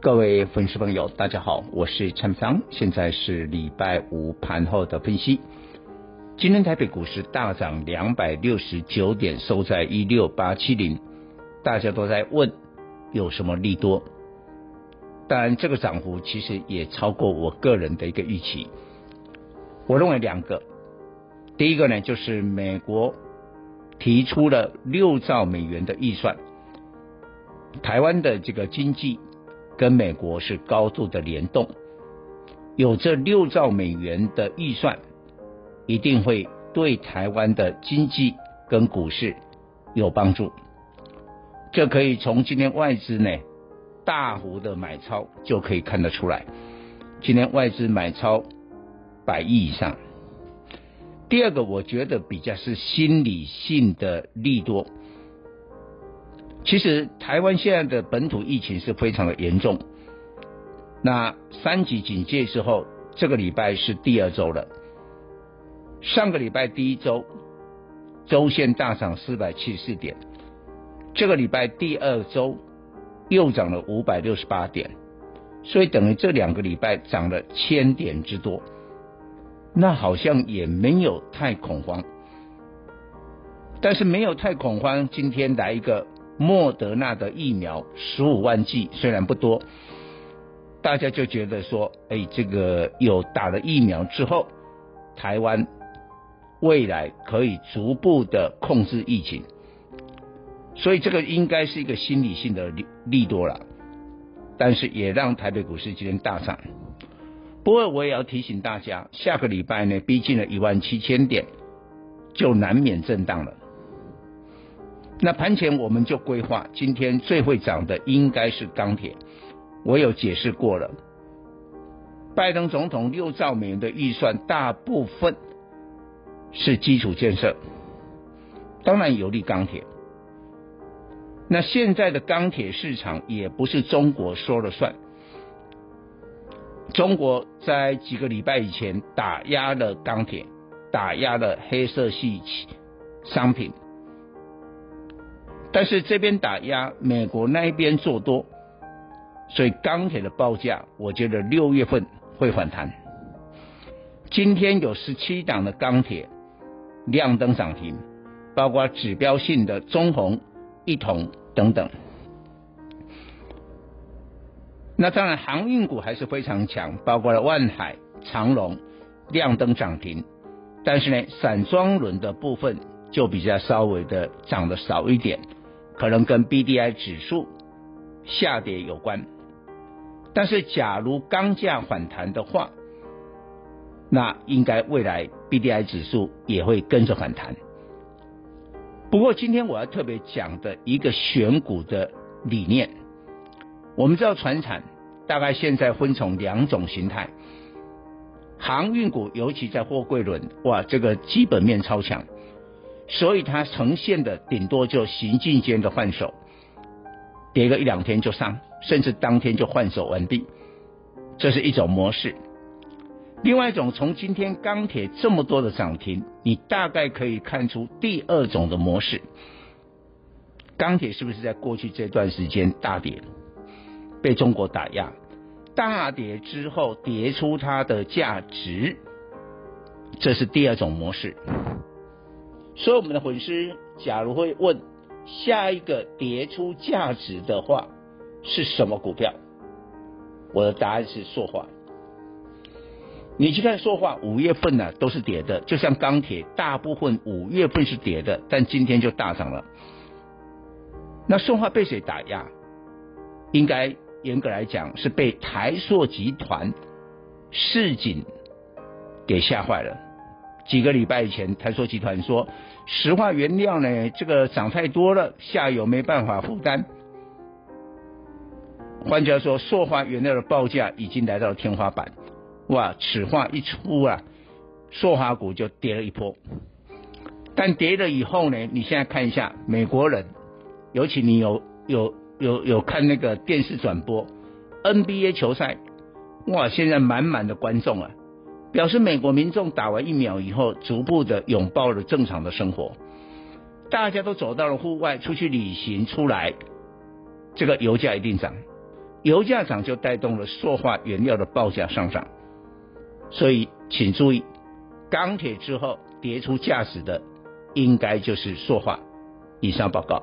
各位粉丝朋友，大家好，我是陈芳，现在是礼拜五盘后的分析。今天台北股市大涨两百六十九点，收在一六八七零。大家都在问有什么利多？当然，这个涨幅其实也超过我个人的一个预期。我认为两个，第一个呢，就是美国提出了六兆美元的预算，台湾的这个经济。跟美国是高度的联动，有这六兆美元的预算，一定会对台湾的经济跟股市有帮助。这可以从今天外资呢大幅的买超就可以看得出来。今天外资买超百亿以上。第二个，我觉得比较是心理性的利多。其实台湾现在的本土疫情是非常的严重。那三级警戒之后，这个礼拜是第二周了。上个礼拜第一周，周线大涨四百七十四点。这个礼拜第二周又涨了五百六十八点，所以等于这两个礼拜涨了千点之多。那好像也没有太恐慌，但是没有太恐慌。今天来一个。莫德纳的疫苗十五万剂，虽然不多，大家就觉得说，哎，这个有打了疫苗之后，台湾未来可以逐步的控制疫情，所以这个应该是一个心理性的利利多了，但是也让台北股市今天大涨。不过我也要提醒大家，下个礼拜呢，逼近了一万七千点，就难免震荡了。那盘前我们就规划，今天最会涨的应该是钢铁。我有解释过了，拜登总统六兆美元的预算，大部分是基础建设，当然有利钢铁。那现在的钢铁市场也不是中国说了算，中国在几个礼拜以前打压了钢铁，打压了黑色系商品。但是这边打压，美国那一边做多，所以钢铁的报价，我觉得六月份会反弹。今天有十七档的钢铁亮灯涨停，包括指标性的中鸿、一铜等等。那当然航运股还是非常强，包括了万海、长龙亮灯涨停。但是呢，散装轮的部分就比较稍微的涨得少一点。可能跟 BDI 指数下跌有关，但是假如钢价反弹的话，那应该未来 BDI 指数也会跟着反弹。不过今天我要特别讲的一个选股的理念，我们知道船产大概现在分成两种形态，航运股尤其在货柜轮，哇，这个基本面超强。所以它呈现的顶多就行进间的换手，跌个一两天就上，甚至当天就换手完毕，这是一种模式。另外一种，从今天钢铁这么多的涨停，你大概可以看出第二种的模式。钢铁是不是在过去这段时间大跌，被中国打压，大跌之后跌出它的价值，这是第二种模式。所以我们的粉丝，假如会问下一个跌出价值的话是什么股票？我的答案是塑化。你去看塑化，五月份呢、啊、都是跌的，就像钢铁，大部分五月份是跌的，但今天就大涨了。那塑化被谁打压？应该严格来讲是被台塑集团市井给吓坏了。几个礼拜以前，台塑集团说，石化原料呢，这个涨太多了，下游没办法负担。换句话说，塑化原料的报价已经来到了天花板，哇，此话一出啊，塑化股就跌了一波。但跌了以后呢，你现在看一下美国人，尤其你有有有有看那个电视转播 NBA 球赛，哇，现在满满的观众啊，表示美国民众打完疫苗以后，逐步的拥抱了正常的生活，大家都走到了户外，出去旅行出来，这个油价一定涨，油价涨就带动了塑化原料的报价上涨。所以，请注意，钢铁之后跌出价值的，应该就是塑化。以上报告。